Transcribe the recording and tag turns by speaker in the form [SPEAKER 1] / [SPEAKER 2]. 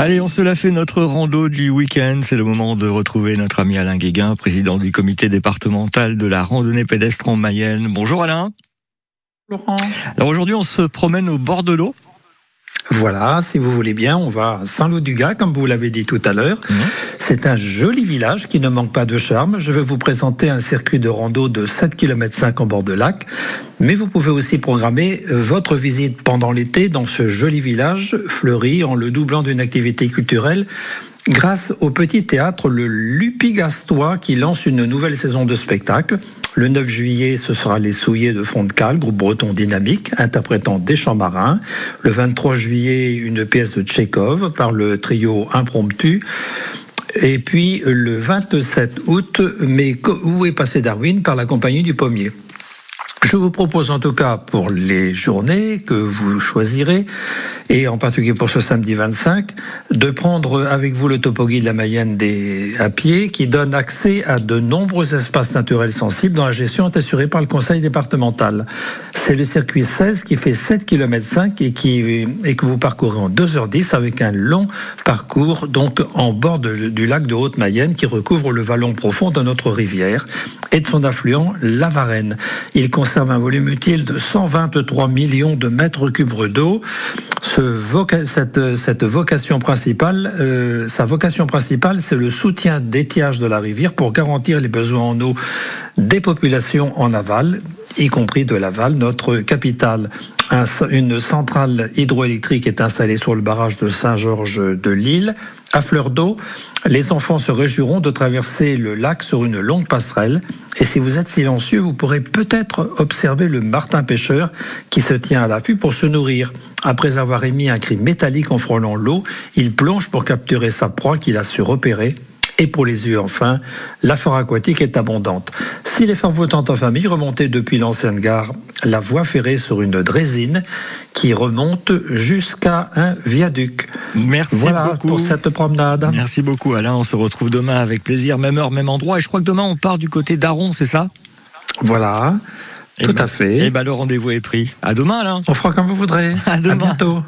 [SPEAKER 1] Allez, on se la fait notre rando du week-end. C'est le moment de retrouver notre ami Alain Guéguin, président du comité départemental de la randonnée pédestre en Mayenne. Bonjour Alain.
[SPEAKER 2] Laurent.
[SPEAKER 1] Alors aujourd'hui, on se promène au bord de l'eau.
[SPEAKER 2] Voilà, si vous voulez bien, on va à Saint-Lô-du-Gaz, comme vous l'avez dit tout à l'heure.
[SPEAKER 1] Mhm.
[SPEAKER 2] C'est un joli village qui ne manque pas de charme. Je vais vous présenter un circuit de rando de 7 km 5 en bord de lac. Mais vous pouvez aussi programmer euh, votre visite pendant l'été dans ce joli village fleuri en le doublant d'une activité culturelle grâce au petit théâtre Le Lupigastois qui lance une nouvelle saison de spectacle. Le 9 juillet, ce sera Les Souillés de Fond de Cale, groupe breton dynamique, interprétant des chants marins. Le 23 juillet, une pièce de Tchekhov par le trio Impromptu. Et puis le 27 août, Mais où est passé Darwin? Par la compagnie du Pommier. Je vous propose en tout cas pour les journées que vous choisirez, et en particulier pour ce samedi 25, de prendre avec vous le topoguide de la Mayenne à pied qui donne accès à de nombreux espaces naturels sensibles dont la gestion est assurée par le conseil départemental. C'est le circuit 16 qui fait 7 km 5 et, qui, et que vous parcourez en 2h10 avec un long parcours donc en bord du lac de Haute-Mayenne qui recouvre le vallon profond de notre rivière et de son affluent, la Varenne. Il conserve un volume utile de 123 millions de mètres cubes d'eau. Cette, vocation principale, euh, sa vocation principale, c'est le soutien d'étiage de la rivière pour garantir les besoins en eau des populations en aval, y compris de l'aval, notre capitale. Un- une centrale hydroélectrique est installée sur le barrage de Saint-Georges de Lille. À fleur d'eau, les enfants se réjouiront de traverser le lac sur une longue passerelle. Et si vous êtes silencieux, vous pourrez peut-être observer le martin pêcheur qui se tient à l'affût pour se nourrir. Après avoir émis un cri métallique en frôlant l'eau, il plonge pour capturer sa proie qu'il a su repérer. Et pour les yeux, enfin, la forêt aquatique est abondante. Si l'effort vous tente en famille, remontez depuis l'ancienne gare la voie ferrée sur une drésine qui remonte jusqu'à un viaduc.
[SPEAKER 1] Merci
[SPEAKER 2] voilà
[SPEAKER 1] beaucoup.
[SPEAKER 2] pour cette promenade.
[SPEAKER 1] Merci beaucoup Alain. On se retrouve demain avec plaisir, même heure, même endroit. Et je crois que demain, on part du côté d'Aron, c'est ça?
[SPEAKER 2] Voilà,
[SPEAKER 1] Eh
[SPEAKER 2] tout
[SPEAKER 1] ben-
[SPEAKER 2] à fait.
[SPEAKER 1] Eh ben, le rendez-vous est pris. À demain Alain.
[SPEAKER 2] On fera comme vous voudrez.
[SPEAKER 1] À demain.
[SPEAKER 2] bientôt.